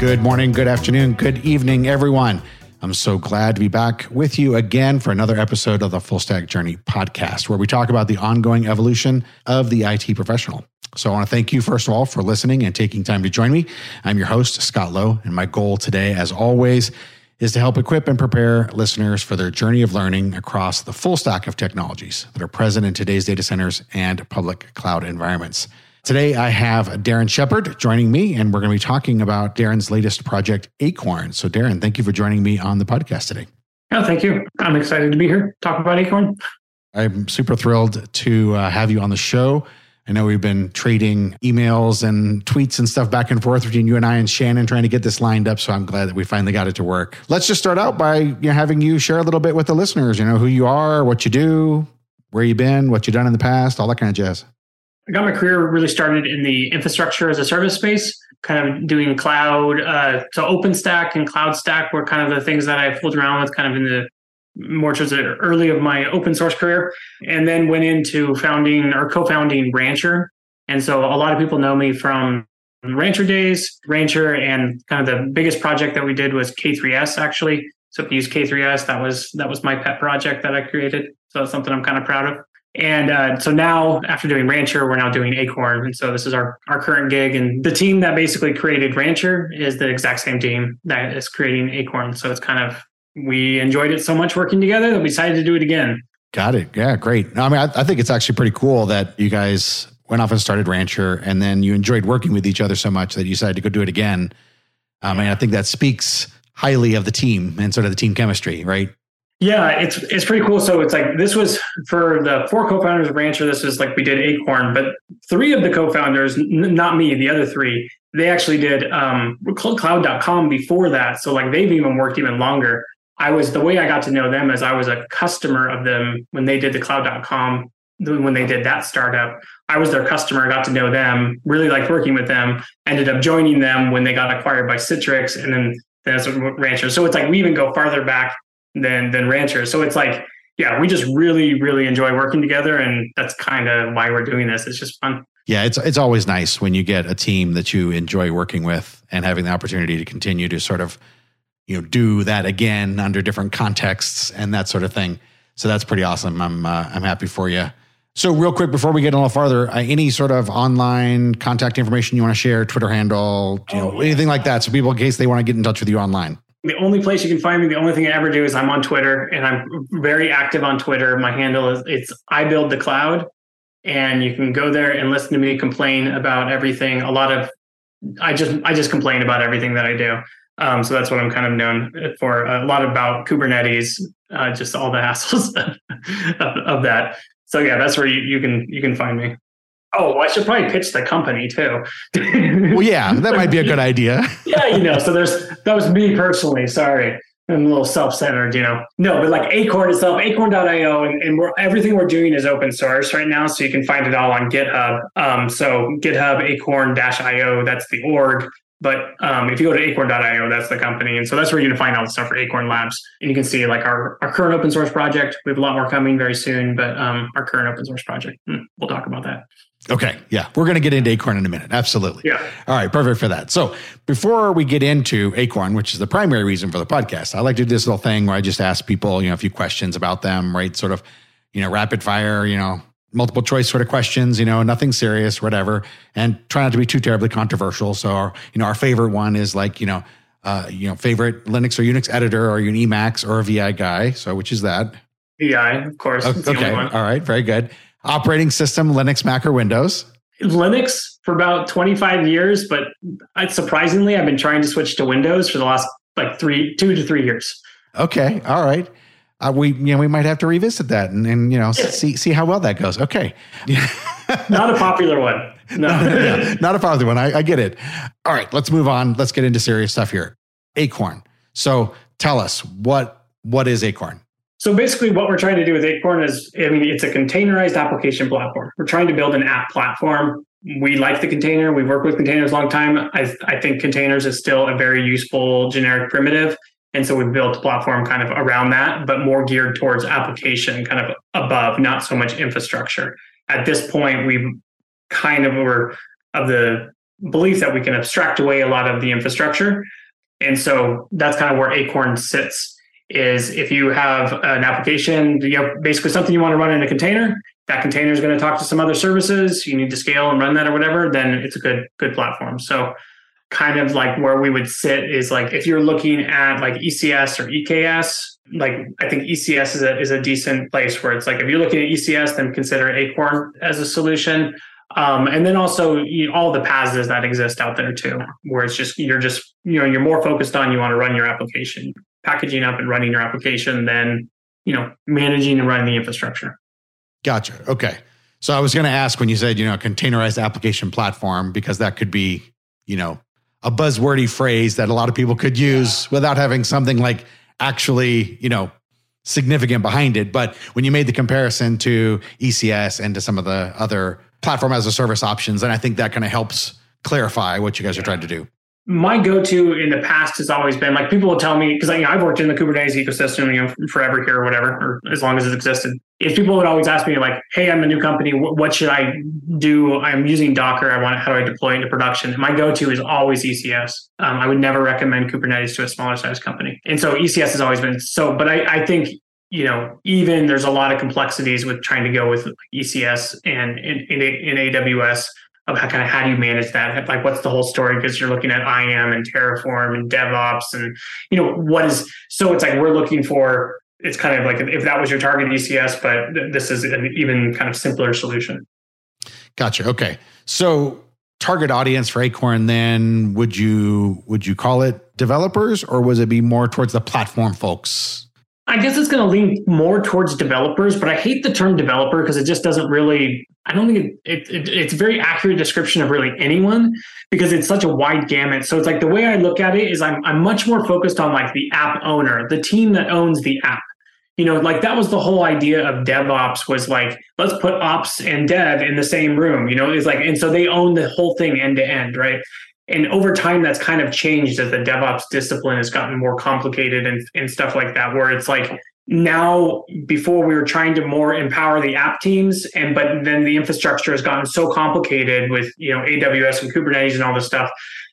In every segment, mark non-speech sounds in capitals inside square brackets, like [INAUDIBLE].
Good morning, good afternoon, good evening, everyone. I'm so glad to be back with you again for another episode of the Full Stack Journey podcast, where we talk about the ongoing evolution of the IT professional. So I want to thank you, first of all, for listening and taking time to join me. I'm your host, Scott Lowe, and my goal today, as always, is to help equip and prepare listeners for their journey of learning across the full stack of technologies that are present in today's data centers and public cloud environments. Today, I have Darren Shepherd joining me, and we're going to be talking about Darren's latest project, Acorn. So, Darren, thank you for joining me on the podcast today. Oh, thank you. I'm excited to be here, talk about Acorn. I'm super thrilled to uh, have you on the show. I know we've been trading emails and tweets and stuff back and forth between you and I and Shannon trying to get this lined up. So I'm glad that we finally got it to work. Let's just start out by you know, having you share a little bit with the listeners, you know, who you are, what you do, where you've been, what you've done in the past, all that kind of jazz. I got my career really started in the infrastructure as a service space, kind of doing cloud. Uh, so OpenStack and CloudStack were kind of the things that I fooled around with kind of in the more towards the early of my open source career, and then went into founding or co-founding Rancher. And so a lot of people know me from Rancher days, Rancher, and kind of the biggest project that we did was K3S actually. So if you use K3S, that was that was my pet project that I created. So that's something I'm kind of proud of. And uh, so now, after doing Rancher, we're now doing Acorn. And so this is our, our current gig. And the team that basically created Rancher is the exact same team that is creating Acorn. So it's kind of we enjoyed it so much working together that we decided to do it again. Got it. Yeah, great. I mean, I, I, think it's actually pretty cool that you guys went off and started Rancher, and then you enjoyed working with each other so much that you decided to go do it again. Um, mean, I think that speaks highly of the team and sort of the team chemistry, right? Yeah, it's it's pretty cool. So it's like this was for the four co-founders of Rancher. This was like we did Acorn, but three of the co-founders, n- not me, the other three, they actually did um, Cloud.com before that. So like they've even worked even longer. I was the way I got to know them as I was a customer of them when they did the cloud.com, when they did that startup. I was their customer, got to know them, really liked working with them, ended up joining them when they got acquired by Citrix and then a rancher. So it's like we even go farther back than than rancher. So it's like, yeah, we just really, really enjoy working together. And that's kind of why we're doing this. It's just fun. Yeah, it's it's always nice when you get a team that you enjoy working with and having the opportunity to continue to sort of you know do that again under different contexts and that sort of thing. So that's pretty awesome. I'm uh, I'm happy for you. So real quick before we get a little farther, uh, any sort of online contact information you want to share, Twitter handle, you know, oh, anything like that, so people in case they want to get in touch with you online. The only place you can find me, the only thing I ever do is I'm on Twitter, and I'm very active on Twitter. My handle is it's I build the cloud, and you can go there and listen to me complain about everything. A lot of I just I just complain about everything that I do. Um, so that's what I'm kind of known for. A lot about Kubernetes, uh, just all the [LAUGHS] hassles of, of, that. So yeah, that's where you, you can you can find me. Oh, I should probably pitch the company too. well, yeah, that might be a good idea. [LAUGHS] yeah, you know, so there's that was me personally. Sorry. I'm a little self-centered, you know. No, but like Acorn itself, acorn.io, and, and we're, everything we're doing is open source right now, so you can find it all on GitHub. Um, so GitHub acorn-io, that's the org. But um, if you go to acorn.io, that's the company. And so that's where you're going to find all the stuff for Acorn Labs. And you can see like our, our current open source project. We have a lot more coming very soon, but um, our current open source project, hmm, we'll talk about that. Okay. Yeah. We're going to get into Acorn in a minute. Absolutely. Yeah. All right. Perfect for that. So before we get into Acorn, which is the primary reason for the podcast, I like to do this little thing where I just ask people, you know, a few questions about them, right? Sort of, you know, rapid fire, you know, multiple choice sort of questions, you know, nothing serious, whatever, and try not to be too terribly controversial. So, our, you know, our favorite one is like, you know, uh, you know, favorite Linux or Unix editor, are you an Emacs or a VI guy? So, which is that? VI, of course. Okay. All right. Very good. Operating system, Linux, Mac, or Windows? Linux for about 25 years, but surprisingly, I've been trying to switch to Windows for the last like three, two to three years. Okay. All right uh, we you know we might have to revisit that and, and you know see see how well that goes. Okay, [LAUGHS] not a popular one. No, [LAUGHS] yeah, not a popular one. I, I get it. All right, let's move on. Let's get into serious stuff here. Acorn. So tell us what what is Acorn. So basically, what we're trying to do with Acorn is, I mean, it's a containerized application platform. We're trying to build an app platform. We like the container. We've worked with containers a long time. I, I think containers is still a very useful generic primitive. And so we've built a platform kind of around that, but more geared towards application kind of above, not so much infrastructure. At this point, we've kind of were of the belief that we can abstract away a lot of the infrastructure. And so that's kind of where Acorn sits is if you have an application, you have basically something you want to run in a container, that container is going to talk to some other services, you need to scale and run that or whatever, then it's a good good platform. So kind of like where we would sit is like if you're looking at like ECS or EKS, like I think ECS is a is a decent place where it's like if you're looking at ECS, then consider Acorn as a solution. Um, and then also you know, all the PaaSes that exist out there too, where it's just you're just you know you're more focused on you want to run your application, packaging up and running your application than you know managing and running the infrastructure. Gotcha. Okay. So I was going to ask when you said you know containerized application platform because that could be you know a buzzwordy phrase that a lot of people could use yeah. without having something like actually you know significant behind it. But when you made the comparison to ECS and to some of the other platform as a service options. And I think that kind of helps clarify what you guys are trying to do. My go-to in the past has always been like people will tell me because you know, I've worked in the Kubernetes ecosystem you know forever here or whatever or as long as it existed. If people would always ask me like, "Hey, I'm a new company. What should I do? I'm using Docker. I want how do I deploy into production?" my go-to is always ECS. Um, I would never recommend Kubernetes to a smaller size company, and so ECS has always been so. But I, I think you know, even there's a lot of complexities with trying to go with ECS and in, AWS how kind of how do you manage that? Like, what's the whole story? Because you're looking at IAM and Terraform and DevOps, and you know what is. So it's like we're looking for. It's kind of like if that was your target ECS, but this is an even kind of simpler solution. Gotcha. Okay, so target audience for Acorn, then would you would you call it developers, or was it be more towards the platform folks? I guess it's going to lean more towards developers, but I hate the term developer because it just doesn't really. I don't think it, it, it, it's a very accurate description of really anyone because it's such a wide gamut. So it's like the way I look at it is I'm I'm much more focused on like the app owner, the team that owns the app. You know, like that was the whole idea of DevOps was like let's put ops and dev in the same room. You know, it's like and so they own the whole thing end to end, right? And over time that's kind of changed as the devops discipline has gotten more complicated and, and stuff like that where it's like now before we were trying to more empower the app teams and but then the infrastructure has gotten so complicated with you know aws and kubernetes and all this stuff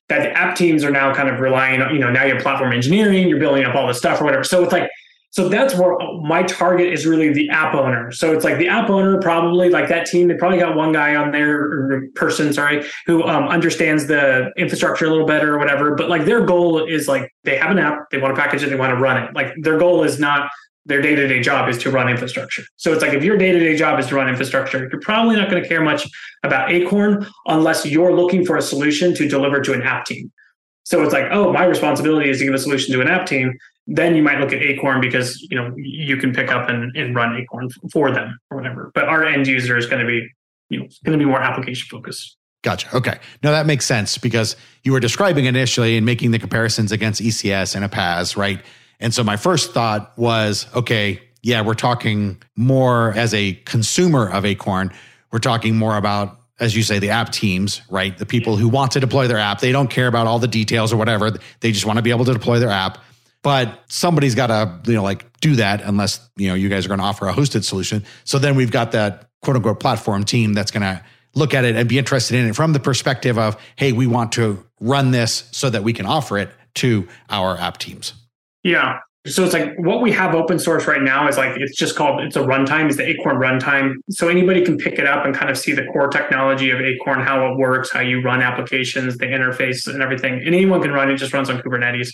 that the app teams are now kind of relying on you know now you have platform engineering you're building up all this stuff or whatever. So it's like so that's where my target is really the app owner. So it's like the app owner, probably like that team, they probably got one guy on there, person, sorry, who um, understands the infrastructure a little better or whatever. But like their goal is like they have an app, they want to package it, they want to run it. Like their goal is not their day to day job is to run infrastructure. So it's like if your day to day job is to run infrastructure, you're probably not going to care much about Acorn unless you're looking for a solution to deliver to an app team. So it's like, oh, my responsibility is to give a solution to an app team then you might look at Acorn because you know you can pick up and, and run Acorn for them or whatever. But our end user is going to be you know going to be more application focused. Gotcha. Okay. No, that makes sense because you were describing initially and making the comparisons against ECS and a PaaS, right? And so my first thought was, okay, yeah, we're talking more as a consumer of Acorn. We're talking more about, as you say, the app teams, right? The people who want to deploy their app. They don't care about all the details or whatever. They just want to be able to deploy their app but somebody's got to you know like do that unless you know you guys are going to offer a hosted solution. So then we've got that quote unquote platform team that's going to look at it and be interested in it from the perspective of hey we want to run this so that we can offer it to our app teams. Yeah. So it's like what we have open source right now is like it's just called it's a runtime it's the acorn runtime. So anybody can pick it up and kind of see the core technology of acorn how it works how you run applications the interface and everything. And anyone can run it just runs on kubernetes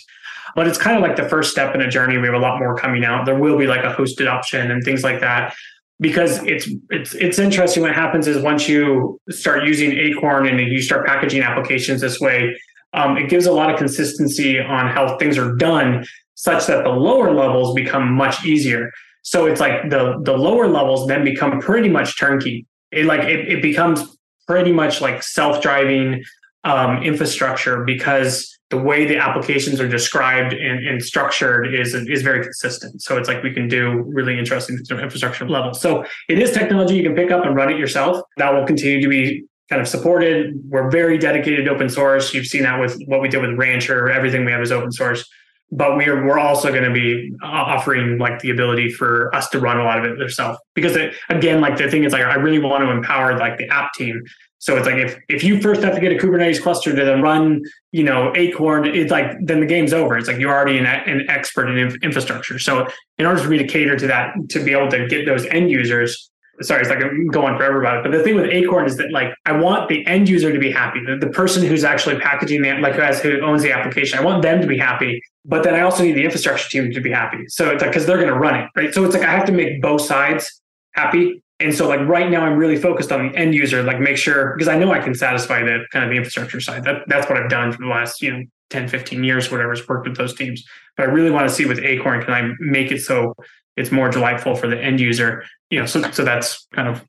but it's kind of like the first step in a journey. We have a lot more coming out. There will be like a hosted option and things like that because it's it's it's interesting what happens is once you start using acorn and you start packaging applications this way um, it gives a lot of consistency on how things are done such that the lower levels become much easier so it's like the the lower levels then become pretty much turnkey it like it, it becomes pretty much like self-driving um, infrastructure because the way the applications are described and, and, structured is is very consistent. So it's like we can do really interesting infrastructure level. So it is technology you can pick up and run it yourself. That will continue to be kind of supported. We're very dedicated to open source. You've seen that with what we did with Rancher. Everything we have is open source. But we are we're also going to be offering like the ability for us to run a lot of it ourselves because it, again, like the thing is like I really want to empower like the app team So it's like if if you first have to get a Kubernetes cluster to then run, you know, Acorn, it's like then the game's over. It's like you're already an, an expert in infrastructure. So in order for me to cater to that, to be able to get those end users, sorry, it's like I'm going forever about it. But the thing with Acorn is that like I want the end user to be happy, the, the person who's actually packaging the like who has who owns the application. I want them to be happy, but then I also need the infrastructure team to be happy. So it's like because they're going to run it, right? So it's like I have to make both sides happy. And so like right now I'm really focused on the end user, like make sure because I know I can satisfy the kind of the infrastructure side. That that's what I've done for the last, you know, 10, 15 years, whatever's worked with those teams. But I really want to see with Acorn, can I make it so it's more delightful for the end user? You know, so so that's kind of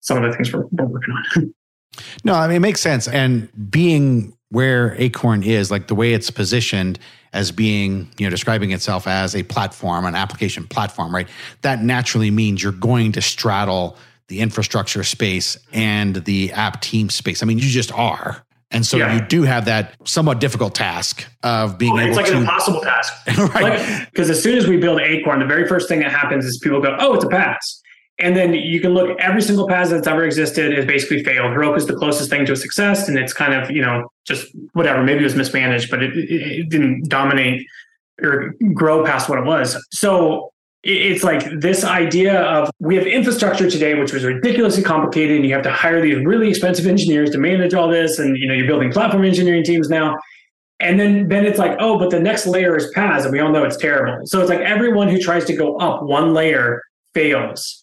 some of the things we're, we're working on. [LAUGHS] no, I mean it makes sense. And being where Acorn is, like the way it's positioned as being, you know, describing itself as a platform, an application platform, right? That naturally means you're going to straddle the infrastructure space and the app team space. I mean, you just are. And so yeah. you do have that somewhat difficult task of being able it's like to, an impossible task. [LAUGHS] right. Because like, as soon as we build Acorn, the very first thing that happens is people go, oh, it's a PaaS. And then you can look every single PaaS that's ever existed has basically failed. Heroku is the closest thing to a success, and it's kind of you know just whatever. Maybe it was mismanaged, but it, it didn't dominate or grow past what it was. So it's like this idea of we have infrastructure today, which was ridiculously complicated, and you have to hire these really expensive engineers to manage all this, and you know you're building platform engineering teams now. And then then it's like, oh, but the next layer is PaaS, and we all know it's terrible. So it's like everyone who tries to go up one layer fails.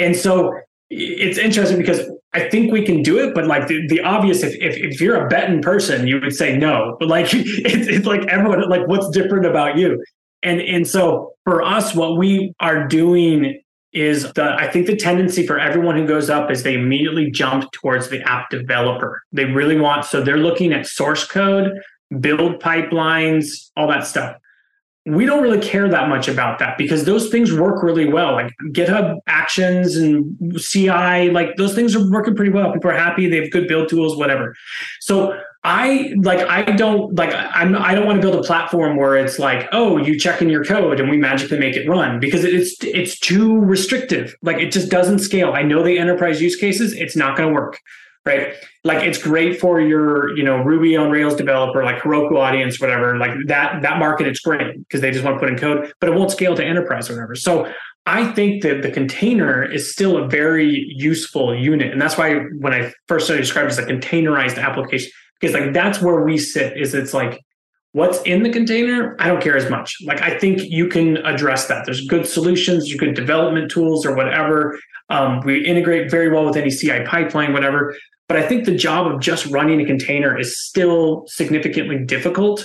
And so it's interesting because I think we can do it, but like the, the obvious, if, if, if you're a betting person, you would say no. But like [LAUGHS] it's, it's like everyone, like what's different about you? And and so for us, what we are doing is the I think the tendency for everyone who goes up is they immediately jump towards the app developer. They really want so they're looking at source code, build pipelines, all that stuff we don't really care that much about that because those things work really well. Like GitHub Actions and CI, like those things are working pretty well. People are happy. They have good build tools, whatever. So I like I don't like I'm I don't want to build a platform where it's like oh you check in your code and we magically make it run because it's it's too restrictive like it just doesn't scale. I know the enterprise use cases it's not going to work right? Like it's great for your, you know, Ruby on Rails developer, like Heroku audience, whatever. Like that that market, it's great because they just want to put in code, but it won't scale to enterprise or whatever. So I think that the container is still a very useful unit, and that's why when I first started described as a containerized application, because like that's where we sit. Is it's like what's in the container i don't care as much. Like i think you can address that. There's good solutions good development tools or whatever. Um, we integrate very well with any ci pipeline whatever. But I think the job of just running a container is still significantly difficult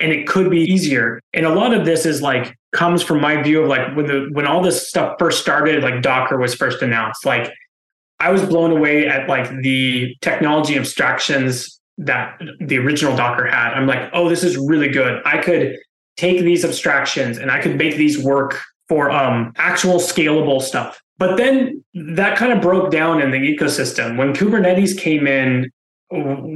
and it could be easier. And a lot of this is like comes from my view of like when the when all this stuff first started, like Docker was first announced, like I was blown away at like the technology abstractions that the original Docker had. I'm like, oh, this is really good. I could take these abstractions and I could make these work for um, actual scalable stuff. But then that kind of broke down in the ecosystem. When Kubernetes came in,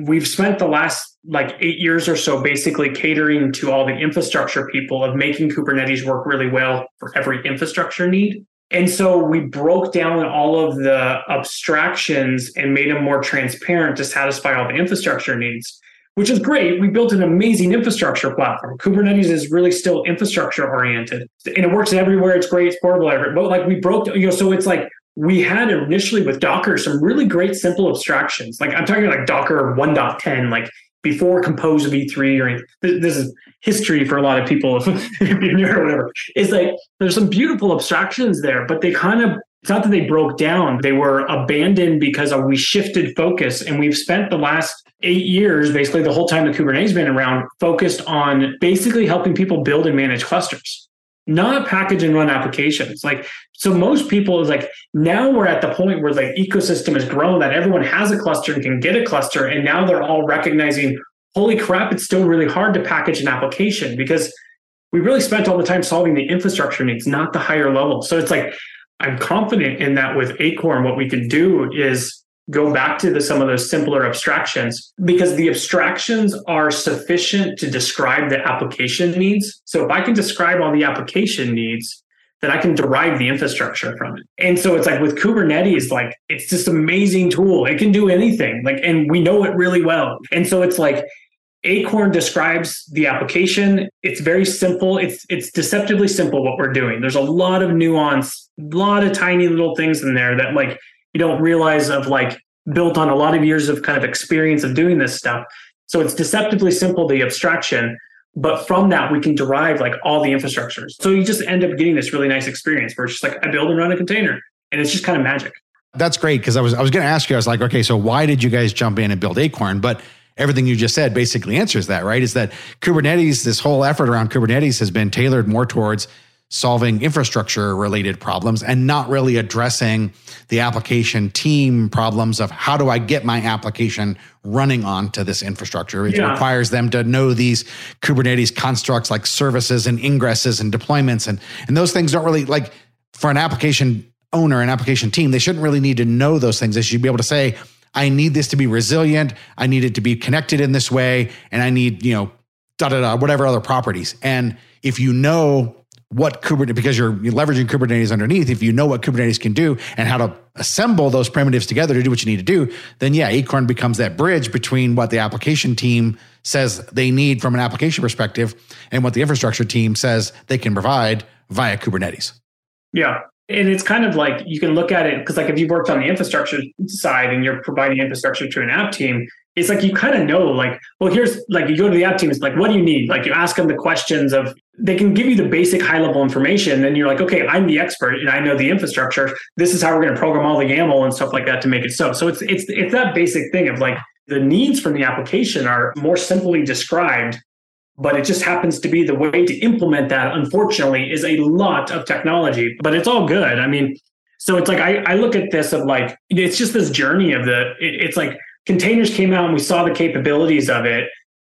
we've spent the last like eight years or so basically catering to all the infrastructure people of making Kubernetes work really well for every infrastructure need. And so we broke down all of the abstractions and made them more transparent to satisfy all the infrastructure needs which is great. We built an amazing infrastructure platform. Kubernetes is really still infrastructure oriented and it works everywhere. It's great. It's portable everywhere. But like we broke, you know, so it's like we had initially with Docker some really great simple abstractions. Like I'm talking like Docker 1.10, like before Compose v3 or this is history for a lot of people if, [LAUGHS] if you're new or whatever. Is like there's some beautiful abstractions there, but they kind of it's not that they broke down, they were abandoned because we shifted focus. And we've spent the last eight years, basically the whole time the Kubernetes been around, focused on basically helping people build and manage clusters, not package and run applications. Like, so most people is like, now we're at the point where the ecosystem has grown that everyone has a cluster and can get a cluster. And now they're all recognizing, holy crap, it's still really hard to package an application because we really spent all the time solving the infrastructure needs, not the higher level. So it's like, I'm confident in that with Acorn, what we can do is go back to the, some of those simpler abstractions because the abstractions are sufficient to describe the application needs. So if I can describe all the application needs, then I can derive the infrastructure from it. And so it's like with Kubernetes, like it's this amazing tool. It can do anything. Like, and we know it really well. And so it's like Acorn describes the application. It's very simple. It's it's deceptively simple what we're doing. There's a lot of nuance, a lot of tiny little things in there that like you don't realize of like built on a lot of years of kind of experience of doing this stuff. So it's deceptively simple, the abstraction, but from that, we can derive like all the infrastructures. So you just end up getting this really nice experience where it's just like I build and run a container and it's just kind of magic. That's great because I was I was going to ask you. I was like, okay, so why did you guys jump in and build Acorn? But everything you just said basically answers that, right? Is that Kubernetes? This whole effort around Kubernetes has been tailored more towards solving infrastructure related problems and not really addressing the application team problems of how do I get my application running onto this infrastructure. It yeah. requires them to know these Kubernetes constructs like services and ingresses and deployments and and those things don't really like for an application owner, an application team, they shouldn't really need to know those things. They should be able to say, I need this to be resilient, I need it to be connected in this way, and I need, you know, da da da, whatever other properties. And if you know what Kubernetes, because you're, leveraging Kubernetes underneath, if you know what Kubernetes can do and how to assemble those primitives together to do what you need to do, then yeah, Acorn becomes that bridge between what the application team says they need from an application perspective and what the infrastructure team says they can provide via Kubernetes. Yeah. And it's kind of like you can look at it because, like, if you've worked on the infrastructure side and you're providing infrastructure to an app team, it's like you kind of know, like, well, here's like you go to the app team, it's like, what do you need? Like, you ask them the questions of they can give you the basic high level information. Then you're like, okay, I'm the expert and I know the infrastructure. This is how we're going to program all the YAML and stuff like that to make it so. So it's it's it's that basic thing of like the needs from the application are more simply described, but it just happens to be the way to implement that. Unfortunately, is a lot of technology, but it's all good. I mean, so it's like I, I look at this of like it's just this journey of the. It, it's like containers came out and we saw the capabilities of it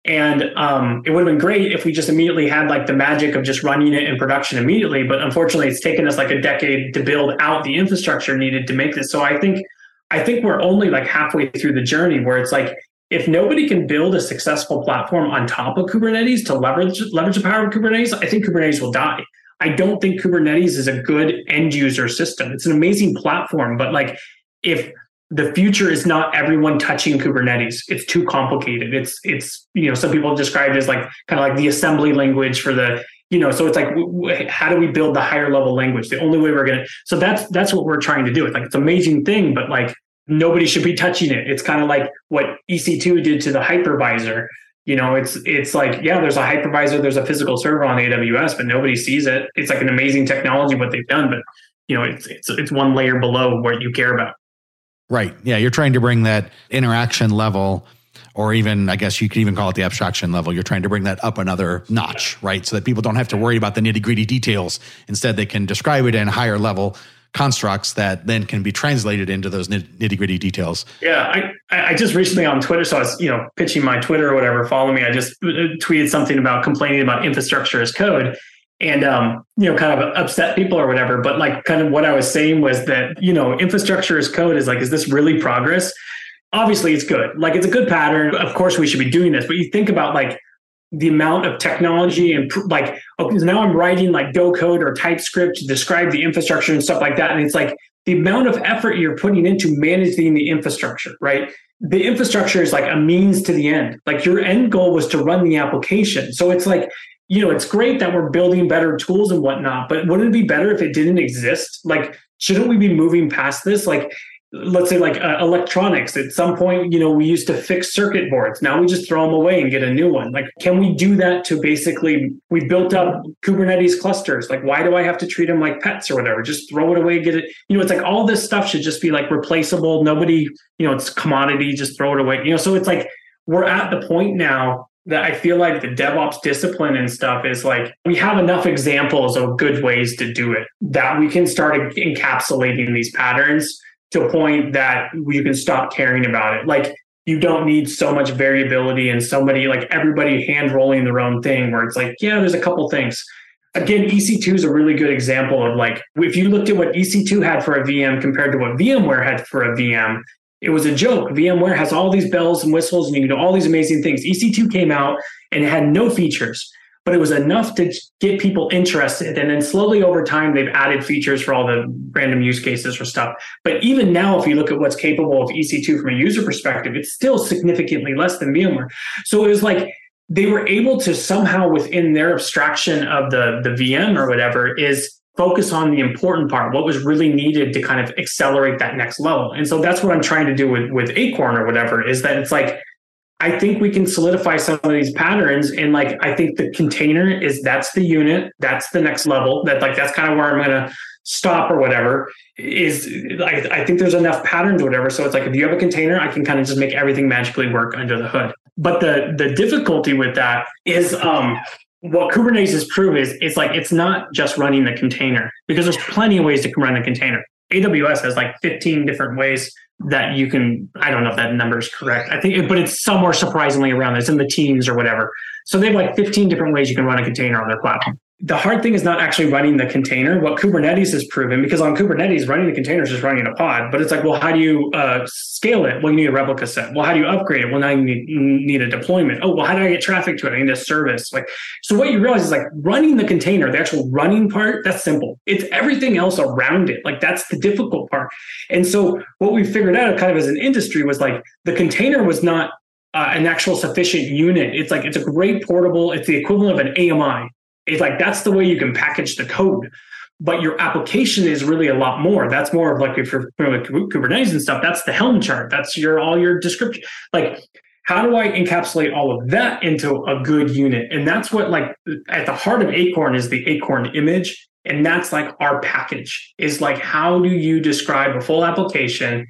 and um, it would have been great if we just immediately had like the magic of just running it in production immediately. But unfortunately, it's taken us like a decade to build out the infrastructure needed to make this. So I think I think we're only like halfway through the journey where it's like if nobody can build a successful platform on top of Kubernetes to leverage leverage the power of Kubernetes, I think Kubernetes will die. I don't think Kubernetes is a good end user system. It's an amazing platform, but like if the future is not everyone touching Kubernetes. It's too complicated. It's it's you know some people describe it as like kind of like the assembly language for the you know so it's like how do we build the higher level language? The only way we're gonna so that's that's what we're trying to do. It's like it's an amazing thing, but like nobody should be touching it. It's kind of like what EC2 did to the hypervisor. You know, it's it's like yeah, there's a hypervisor, there's a physical server on AWS, but nobody sees it. It's like an amazing technology what they've done, but you know, it's it's it's one layer below what you care about. Right. Yeah. You're trying to bring that interaction level, or even, I guess you could even call it the abstraction level. You're trying to bring that up another notch, right? So that people don't have to worry about the nitty gritty details. Instead, they can describe it in higher level constructs that then can be translated into those nitty gritty details. Yeah, I, I just recently on Twitter, so I was you know pitching my Twitter or whatever. Follow me. I just uh, tweeted something about complaining about infrastructure as code, and um, you know, kind of upset people or whatever. But like, kind of what I was saying was that you know, infrastructure as code is like, is this really progress? Obviously, it's good. Like, it's a good pattern. Of course, we should be doing this. But you think about like the amount of technology and like, okay, so now I'm writing like Go code or TypeScript to describe the infrastructure and stuff like that, and it's like the amount of effort you're putting into managing the infrastructure, right? The infrastructure is like a means to the end. Like your end goal was to run the application. So it's like you know, it's great that we're building better tools and whatnot, but wouldn't it be better if it didn't exist? Like, shouldn't we be moving past this? Like, let's say like uh, electronics. At some point you know we used to fix circuit boards. Now we just throw them away and get a new one. Like can we do that to basically we built up kubernetes clusters. Like why do i have to treat them like pets or whatever? Just throw it away get it. You know it's like all this stuff should just be like replaceable. Nobody you know it's commodity just throw it away. You know so it's like we're at the point now that I feel like the DevOps discipline and stuff is like we have enough examples of good ways to do it that we can start encapsulating these patterns to a point that you can stop caring about it. Like you don't need so much variability and somebody like everybody hand rolling their own thing where it's like, yeah, there's a couple things. Again, EC2 is a really good example of like if you looked at what EC2 had for a VM compared to what VMware had for a VM, it was a joke. VMware has all these bells and whistles and you can do all these amazing things. EC2 came out and it had no features. but it was enough to get people interested. And then slowly over time, they've added features for all the random use cases for stuff. But even now, if you look at what's capable of EC2 from a user perspective, it's still significantly less than VMware. So it was like they were able to somehow within their abstraction of the, the VM or whatever is focus on the important part, what was really needed to kind of accelerate that next level. And so that's what I'm trying to do with, with Acorn or whatever, is that it's like, I think we can solidify some of these patterns. And like, I think the container is that's the unit, that's the next level. That like, that's kind of where I'm going to stop or whatever is I, I think there's enough patterns or whatever. So it's like, if you have a container, I can kind of just make everything magically work under the hood. But the, the difficulty with that is, um, what Kubernetes has proved is it's like it's not just running the container because there's plenty of ways to run a container. AWS has like 15 different ways that you can. I don't know if that number is correct. I think, but it's somewhere surprisingly around. It's in the teams or whatever. So they have like 15 different ways you can run a container on their platform the hard thing is not actually running the container. What Kubernetes has proven, because on Kubernetes, running the container is just running a pod, but it's like, well, how do you uh, scale it? Well, you need a replica set. Well, how do you upgrade it? Well, now you need, need a deployment. Oh, well, how do I get traffic to it? I need a service. Like, so what you realize is like running the container, the actual running part, that's simple. It's everything else around it. Like that's the difficult part. And so what we figured out kind of as an industry was like the container was not uh, an actual sufficient unit. It's like it's a great portable. It's the equivalent of an AMI. It's like that's the way you can package the code. But your application is really a lot more. That's more of like if you're familiar with Kubernetes and stuff, that's the Helm chart. That's your all your description. Like, how do I encapsulate all of that into a good unit? And that's what like at the heart of Acorn is the Acorn image. And that's like our package is like, how do you describe a full application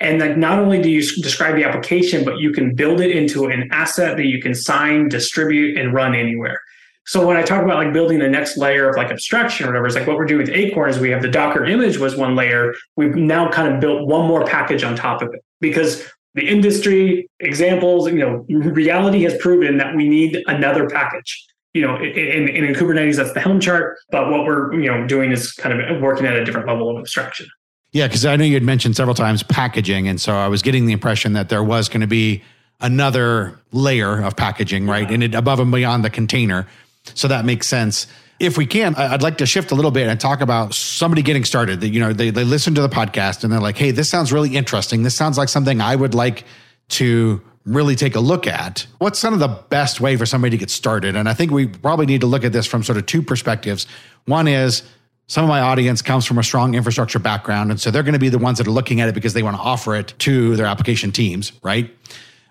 and like not only do you describe the application, but you can build it into an asset that you can sign, distribute, and run anywhere. So when I talk about like building the next layer of like abstraction or whatever, it's like what we're doing with Acorn is we have the Docker image was one layer. We've now kind of built one more package on top of it because the industry examples, you know, reality has proven that we need another package. You know, in, in, in Kubernetes, that's the Helm chart. But what we're you know doing is kind of working at a different level of abstraction. Yeah, because I know you had mentioned several times packaging, and so I was getting the impression that there was going to be another layer of packaging, right, yeah. and it above and beyond the container. So that makes sense. If we can, I'd like to shift a little bit and talk about somebody getting started. That you know, they they listen to the podcast and they're like, "Hey, this sounds really interesting. This sounds like something I would like to really take a look at. What's kind of the best way for somebody to get started?" And I think we probably need to look at this from sort of two perspectives. One is some of my audience comes from a strong infrastructure background, and so they're going to be the ones that are looking at it because they want to offer it to their application teams, right?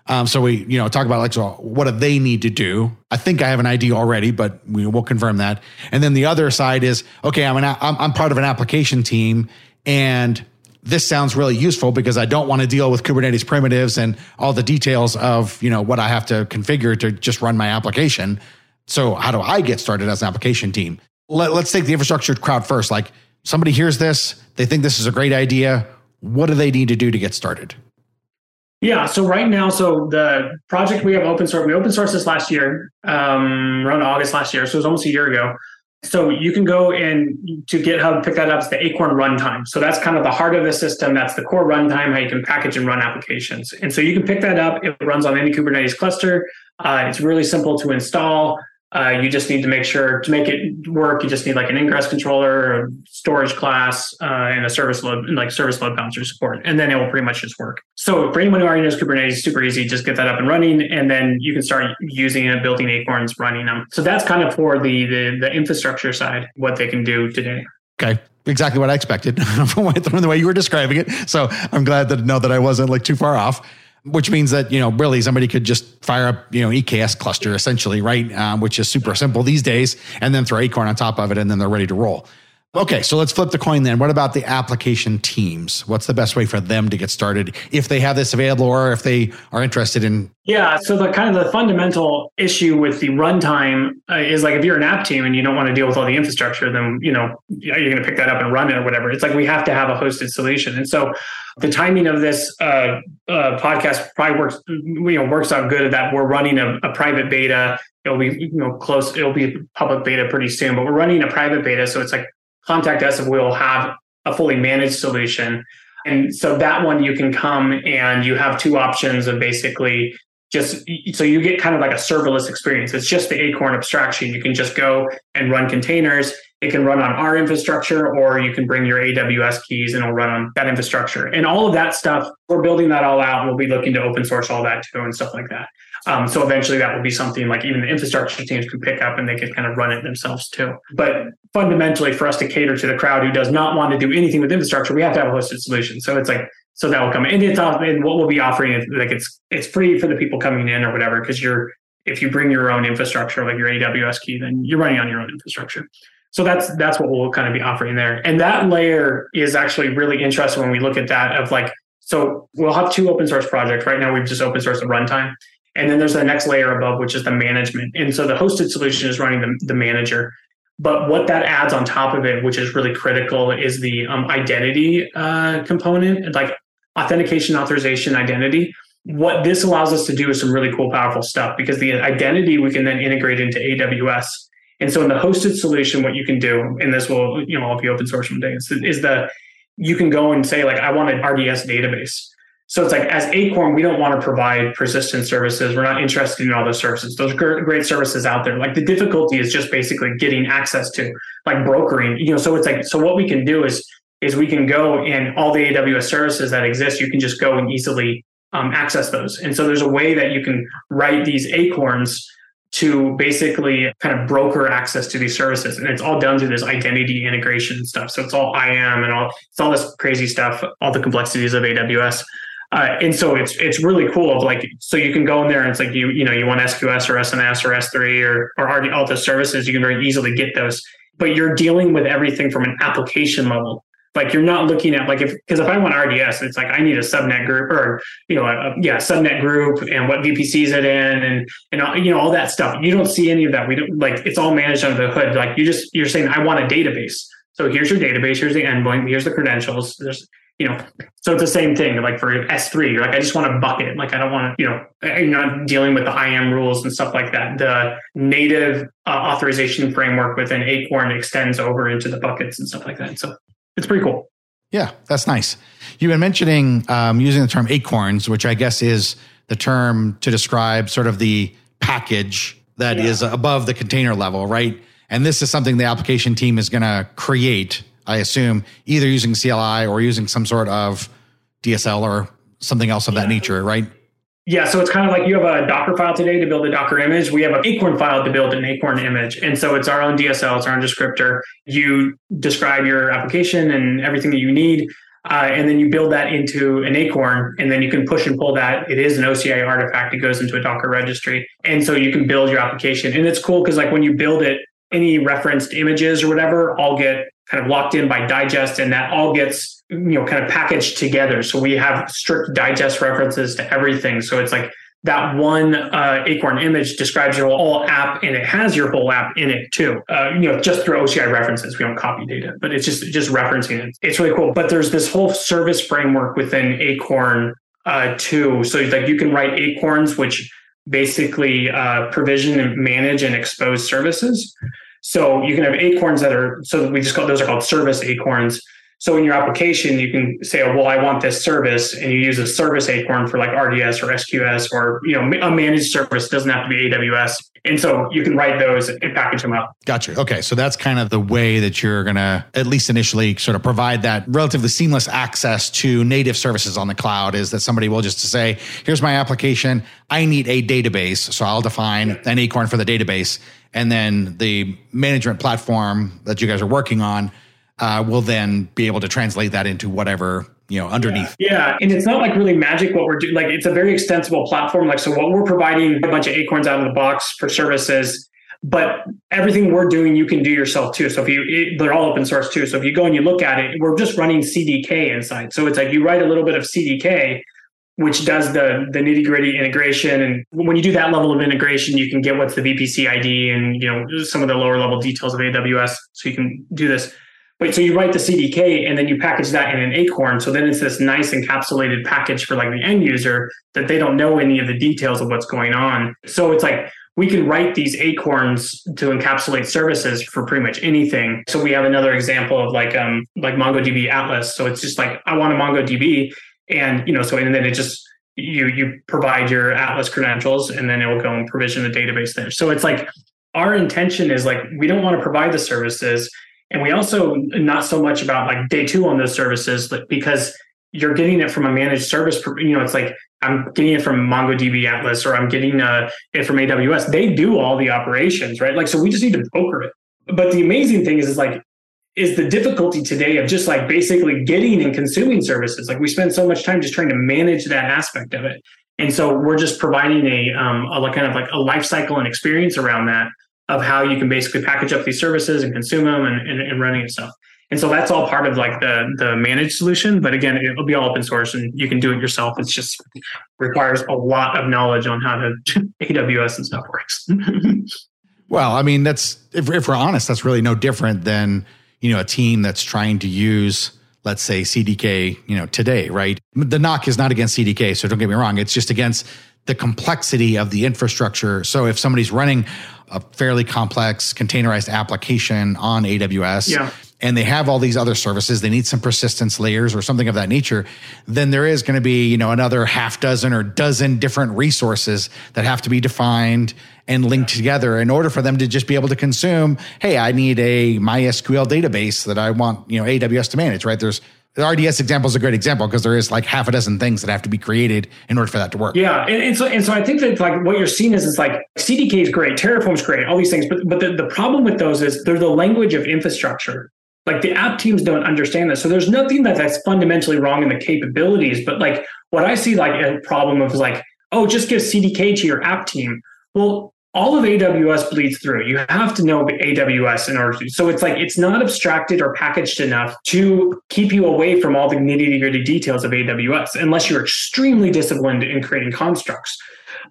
Um, so we, you know, talk about like, so what do they need to do? I think I have an idea already, but we, will confirm that. And then the other side is, okay, I'm an, I'm, I'm part of an application team and this sounds really useful because I don't want to deal with Kubernetes primitives and all the details of, you know, what I have to configure to just run my application. So how do I get started as an application team? Let, let's take the infrastructure crowd first. Like somebody hears this, they think this is a great idea. What do they need to do to get started? Yeah. So right now, so the project we have open source, we open sourced this last year, um, around August last year. So it was almost a year ago. So you can go and to GitHub, pick that up. It's the Acorn runtime. So that's kind of the heart of the system. That's the core runtime, how you can package and run applications. And so you can pick that up. It runs on any Kubernetes cluster. Uh, it's really simple to install. Uh, you just need to make sure to make it work. You just need like an ingress controller, a storage class, uh, and a service load, like service load balancer support, and then it will pretty much just work. So for anyone who already knows Kubernetes, super easy. Just get that up and running, and then you can start using it, building acorns, running them. So that's kind of for the the, the infrastructure side, what they can do today. Okay exactly what I expected [LAUGHS] from the way you were describing it. So I'm glad to know that I wasn't like too far off which means that you know really somebody could just fire up you know EKS cluster essentially, right? Um, which is super simple these days, and then throw Acorn on top of it, and then they're ready to roll. Okay, so let's flip the coin then. What about the application teams? What's the best way for them to get started if they have this available or if they are interested in? Yeah, so the kind of the fundamental issue with the runtime uh, is like if you're an app team and you don't want to deal with all the infrastructure, then you know you're going to pick that up and run it or whatever. It's like we have to have a hosted solution, and so the timing of this uh, uh, podcast probably works you know works out good that we're running a, a private beta it'll be you know close it'll be public beta pretty soon but we're running a private beta so it's like contact us and we'll have a fully managed solution. And so that one you can come and you have two options of basically just so you get kind of like a serverless experience. It's just the Acorn abstraction. You can just go and run containers. It can run on our infrastructure, or you can bring your AWS keys and it'll run on that infrastructure. And all of that stuff, we're building that all out. We'll be looking to open source all that too and stuff like that. Um, so eventually that will be something like even the infrastructure teams can pick up and they can kind of run it themselves too. But fundamentally, for us to cater to the crowd who does not want to do anything with infrastructure, we have to have a hosted solution. So it's like so that will come and it's and what we'll be offering is like it's it's free for the people coming in or whatever because you're if you bring your own infrastructure like your AWS key, then you're running on your own infrastructure. So that's that's what we'll kind of be offering there. And that layer is actually really interesting when we look at that of like so we'll have two open source projects. Right now we've just open sourced the runtime. And then there's the next layer above, which is the management. And so the hosted solution is running the, the manager. But what that adds on top of it, which is really critical, is the um, identity uh, component, like authentication, authorization, identity. What this allows us to do is some really cool, powerful stuff because the identity we can then integrate into AWS. And so in the hosted solution, what you can do, and this will, you know, all be open source one day, is, is the you can go and say like, I want an RDS database. So it's like as Acorn, we don't want to provide persistent services. We're not interested in all those services. Those great services out there. Like the difficulty is just basically getting access to, like brokering. You know, so it's like so what we can do is is we can go and all the AWS services that exist, you can just go and easily um, access those. And so there's a way that you can write these acorns to basically kind of broker access to these services. And it's all done through this identity integration stuff. So it's all IAM and all it's all this crazy stuff, all the complexities of AWS. Uh, and so it's it's really cool of like so you can go in there and it's like you you know you want SQS or SNS or S3 or or all the services you can very easily get those but you're dealing with everything from an application level like you're not looking at like if because if I want RDS, it's like I need a subnet group or you know a, yeah subnet group and what VPC is it in and and you know all that stuff. You don't see any of that. We don't like it's all managed under the hood. Like you just you're saying I want a database. So here's your database. Here's the endpoint. Here's the credentials. There's you know so it's the same thing like for s3 you're like i just want a bucket like i don't want to you know you're not dealing with the iam rules and stuff like that the native uh, authorization framework within acorn extends over into the buckets and stuff like that so it's pretty cool. Yeah, that's nice. You've been mentioning um, using the term acorns, which I guess is the term to describe sort of the package that yeah. is above the container level, right? And this is something the application team is going to create, I assume, either using CLI or using some sort of DSL or something else of yeah. that nature, right? Yeah, so it's kind of like you have a Docker file today to build a Docker image. We have an Acorn file to build an Acorn image. And so it's our own DSL, it's our own descriptor. You describe your application and everything that you need. Uh, and then you build that into an Acorn, and then you can push and pull that. It is an OCI artifact. It goes into a Docker registry. And so you can build your application. And it's cool because, like, when you build it, any referenced images or whatever all get kind of locked in by digest, and that all gets you know kind of packaged together. So we have strict digest references to everything. So it's like that one uh, acorn image describes your whole app and it has your whole app in it too. Uh, you know just through oci references. We don't copy data but it's just just referencing it. It's really cool. But there's this whole service framework within acorn uh, too. So like you can write acorns which basically uh, provision and manage and expose services so you can have acorns that are so we just call those are called service acorns so in your application, you can say, oh, well, I want this service, and you use a service acorn for like RDS or SQS or you know a managed service. It doesn't have to be AWS. And so you can write those and package them up. Gotcha. Okay. So that's kind of the way that you're going to, at least initially, sort of provide that relatively seamless access to native services on the cloud is that somebody will just say, here's my application. I need a database. So I'll define an acorn for the database. And then the management platform that you guys are working on uh, will then be able to translate that into whatever you know underneath. Yeah. yeah. and it's not like really magic what we're doing like it's a very extensible platform. Like so what we're providing a bunch of acorns out of the box for services but everything we're doing you can do yourself too. So if you it, they're all open source too. So if you go and you look at it we're just running cdk inside. So it's like you write a little bit of cdk which does the the nitty gritty integration and when you do that level of integration you can get what's the vpc id and you know some of the lower level details of aws so you can do this Wait, so you write the CDK and then you package that in an Acorn. So then it's this nice encapsulated package for like the end user that they don't know any of the details of what's going on. So it's like we can write these acorns to encapsulate services for pretty much anything. So we have another example of like um like MongoDB Atlas. So it's just like I want a MongoDB, and you know, so and then it just you you provide your Atlas credentials, and then it will go and provision the database there. So it's like our intention is like we don't want to provide the services, and we also not so much about like day two on those services, because you're getting it from a managed service. You know, it's like I'm getting it from MongoDB Atlas or I'm getting uh, it from AWS. They do all the operations, right? Like, so we just need to broker it. But the amazing thing is, is like, is the difficulty today of just like basically getting and consuming services. Like we spend so much time just trying to manage that aspect of it. And so we're just providing a, um, a kind of like a life cycle and experience around that of how you can basically package up these services and consume them and, and, and running stuff. And so that's all part of like the the managed solution. But again, it'll be all open source and you can do it yourself. It's just requires a lot of knowledge on how to [LAUGHS] AWS and stuff works. [LAUGHS] well, I mean, that's if, if we're honest, that's really no different than you know a team that's trying to use let's say CDK, you know, today, right? The knock is not against CDK, so don't get me wrong. It's just against the complexity of the infrastructure. So if somebody's running a fairly complex containerized application on AWS, yeah and they have all these other services, they need some persistence layers or something of that nature, then there is going to be, you know, another half dozen or dozen different resources that have to be defined and linked together in order for them to just be able to consume, hey, I need a MySQL database that I want, you know, AWS to manage, right? There's the RDS example is a great example because there is like half a dozen things that have to be created in order for that to work. Yeah, and, and so and so I think that like what you're seeing is it's like CDK is great, Terraform is great, all these things, but but the, the problem with those is they're the language of infrastructure. Like the app teams don't understand this. So there's nothing that that's fundamentally wrong in the capabilities. But like what I see like a problem of is like, oh, just give CDK to your app team. Well, all of AWS bleeds through. You have to know AWS in order to. So it's like it's not abstracted or packaged enough to keep you away from all the nitty gritty details of AWS, unless you're extremely disciplined in creating constructs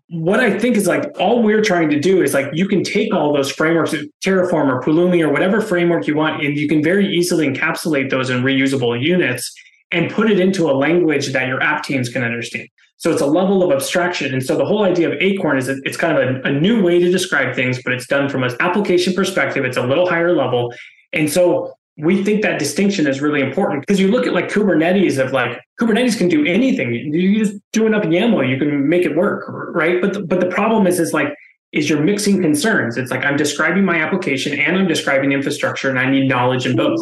what I think is like all we're trying to do is like you can take all those frameworks, Terraform or Pulumi or whatever framework you want, and you can very easily encapsulate those in reusable units and put it into a language that your app teams can understand. So it's a level of abstraction. And so the whole idea of Acorn is that it's kind of a, a new way to describe things, but it's done from an application perspective. It's a little higher level. And so we think that distinction is really important because you look at like Kubernetes of like Kubernetes can do anything. You just do enough YAML, you can make it work, right? But the, but the problem is is like is you're mixing concerns. It's like I'm describing my application and I'm describing infrastructure, and I need knowledge in both.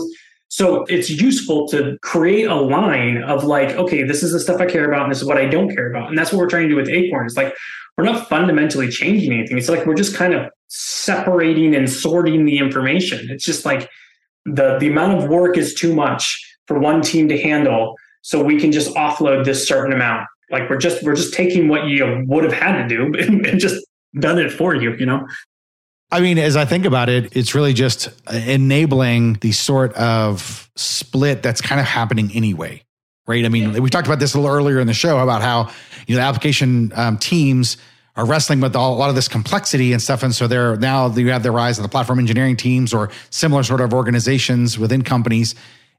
So it's useful to create a line of like, okay, this is the stuff I care about, and this is what I don't care about, and that's what we're trying to do with Acorn. It's like we're not fundamentally changing anything. It's like we're just kind of separating and sorting the information. It's just like the the amount of work is too much for one team to handle. So we can just offload this certain amount. Like we're just we're just taking what you would have had to do [LAUGHS] and just done it for you you know? I mean, as I think about it, it's really just enabling the sort of split that's kind of happening anyway, right? I mean, we talked about this a little earlier in the show about how you know the application um, teams are wrestling with all, a lot of this complexity and stuff. And so they're now you have the rise of the platform engineering teams or similar sort of organizations within companies.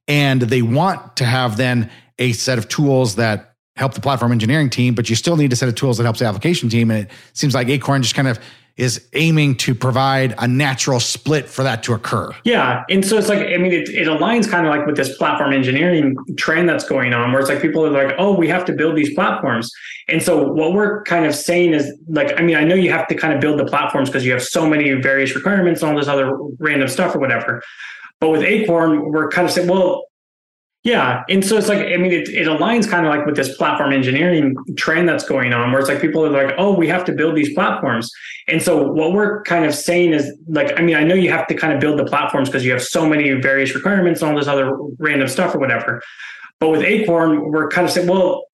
And they want to have then a set of tools that help the platform engineering team, but you still need a set of tools that helps the application team. And it seems like Acorn just kind of is aiming to provide a natural split for that to occur. Yeah. And so it's like, I mean, it, it aligns kind of like with this platform engineering trend that's going on, where it's like people are like, oh, we have to build these platforms. And so what we're kind of saying is like, I mean, I know you have to kind of build the platforms because you have so many various requirements and all this other random stuff or whatever. But with Acorn, we're kind of saying, well, yeah. And so it's like, I mean, it, it aligns kind of like with this platform engineering trend that's going on, where it's like people are like, oh, we have to build these platforms. And so what we're kind of saying is like, I mean, I know you have to kind of build the platforms because you have so many various requirements and all this other random stuff or whatever. But with Acorn, we're kind of saying, well,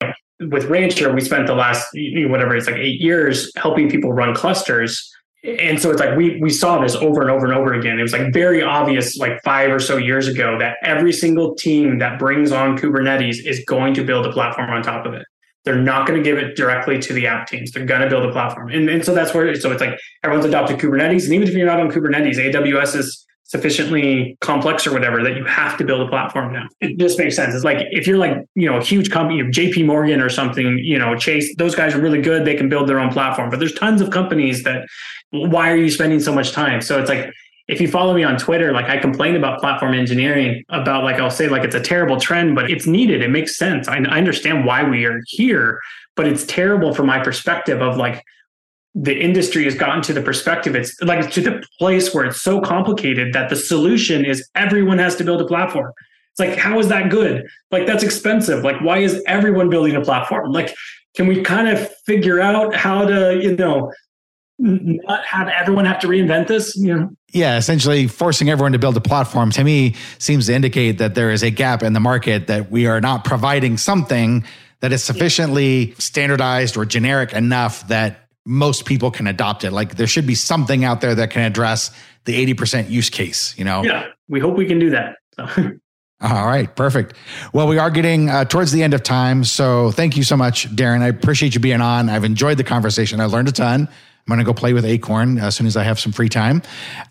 with Rancher, we spent the last, whatever, it's like eight years helping people run clusters and so it's like we we saw this over and over and over again. It was like very obvious, like five or so years ago, that every single team that brings on Kubernetes is going to build a platform on top of it. They're not going to give it directly to the app teams. They're going to build a platform, and, and so that's where. So it's like everyone's adopted Kubernetes, and even if you're not on Kubernetes, AWS is sufficiently complex or whatever that you have to build a platform now. It just makes sense. It's like if you're like, you know, a huge company, JP Morgan or something, you know, Chase, those guys are really good. They can build their own platform. But there's tons of companies that why are you spending so much time? So it's like if you follow me on Twitter, like I complain about platform engineering, about like I'll say like it's a terrible trend, but it's needed. It makes sense. I, I understand why we are here, but it's terrible from my perspective of like the industry has gotten to the perspective it's like to the place where it's so complicated that the solution is everyone has to build a platform. It's like how is that good? Like that's expensive. Like why is everyone building a platform? Like can we kind of figure out how to you know not have everyone have to reinvent this? You know? Yeah essentially forcing everyone to build a platform to me seems to indicate that there is a gap in the market that we are not providing something that is sufficiently standardized or generic enough that most people can adopt it. Like there should be something out there that can address the 80% use case, you know? Yeah, we hope we can do that. [LAUGHS] All right, perfect. Well, we are getting uh, towards the end of time. So thank you so much, Darren. I appreciate you being on. I've enjoyed the conversation. I learned a ton. I'm going to go play with Acorn as soon as I have some free time.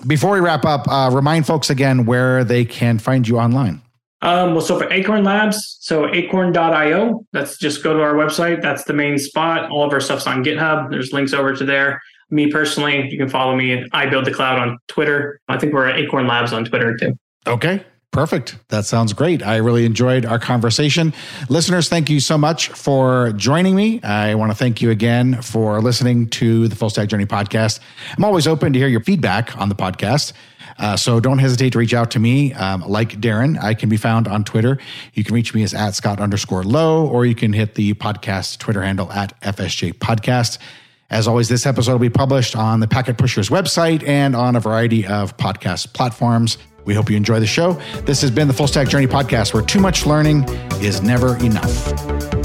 Before we wrap up, uh, remind folks again where they can find you online. Um, well, so for Acorn Labs, so acorn.io, that's just go to our website. That's the main spot. All of our stuff's on GitHub. There's links over to there. Me personally, you can follow me at I Build the Cloud on Twitter. I think we're at Acorn Labs on Twitter too. Okay. Perfect. That sounds great. I really enjoyed our conversation. Listeners, thank you so much for joining me. I want to thank you again for listening to the Full Stack Journey podcast. I'm always open to hear your feedback on the podcast. Uh, so don't hesitate to reach out to me. Um, like Darren, I can be found on Twitter. You can reach me as at Scott underscore lowe, or you can hit the podcast Twitter handle at FSJ Podcast. As always, this episode will be published on the Packet Pushers website and on a variety of podcast platforms. We hope you enjoy the show. This has been the Full Stack Journey podcast, where too much learning is never enough.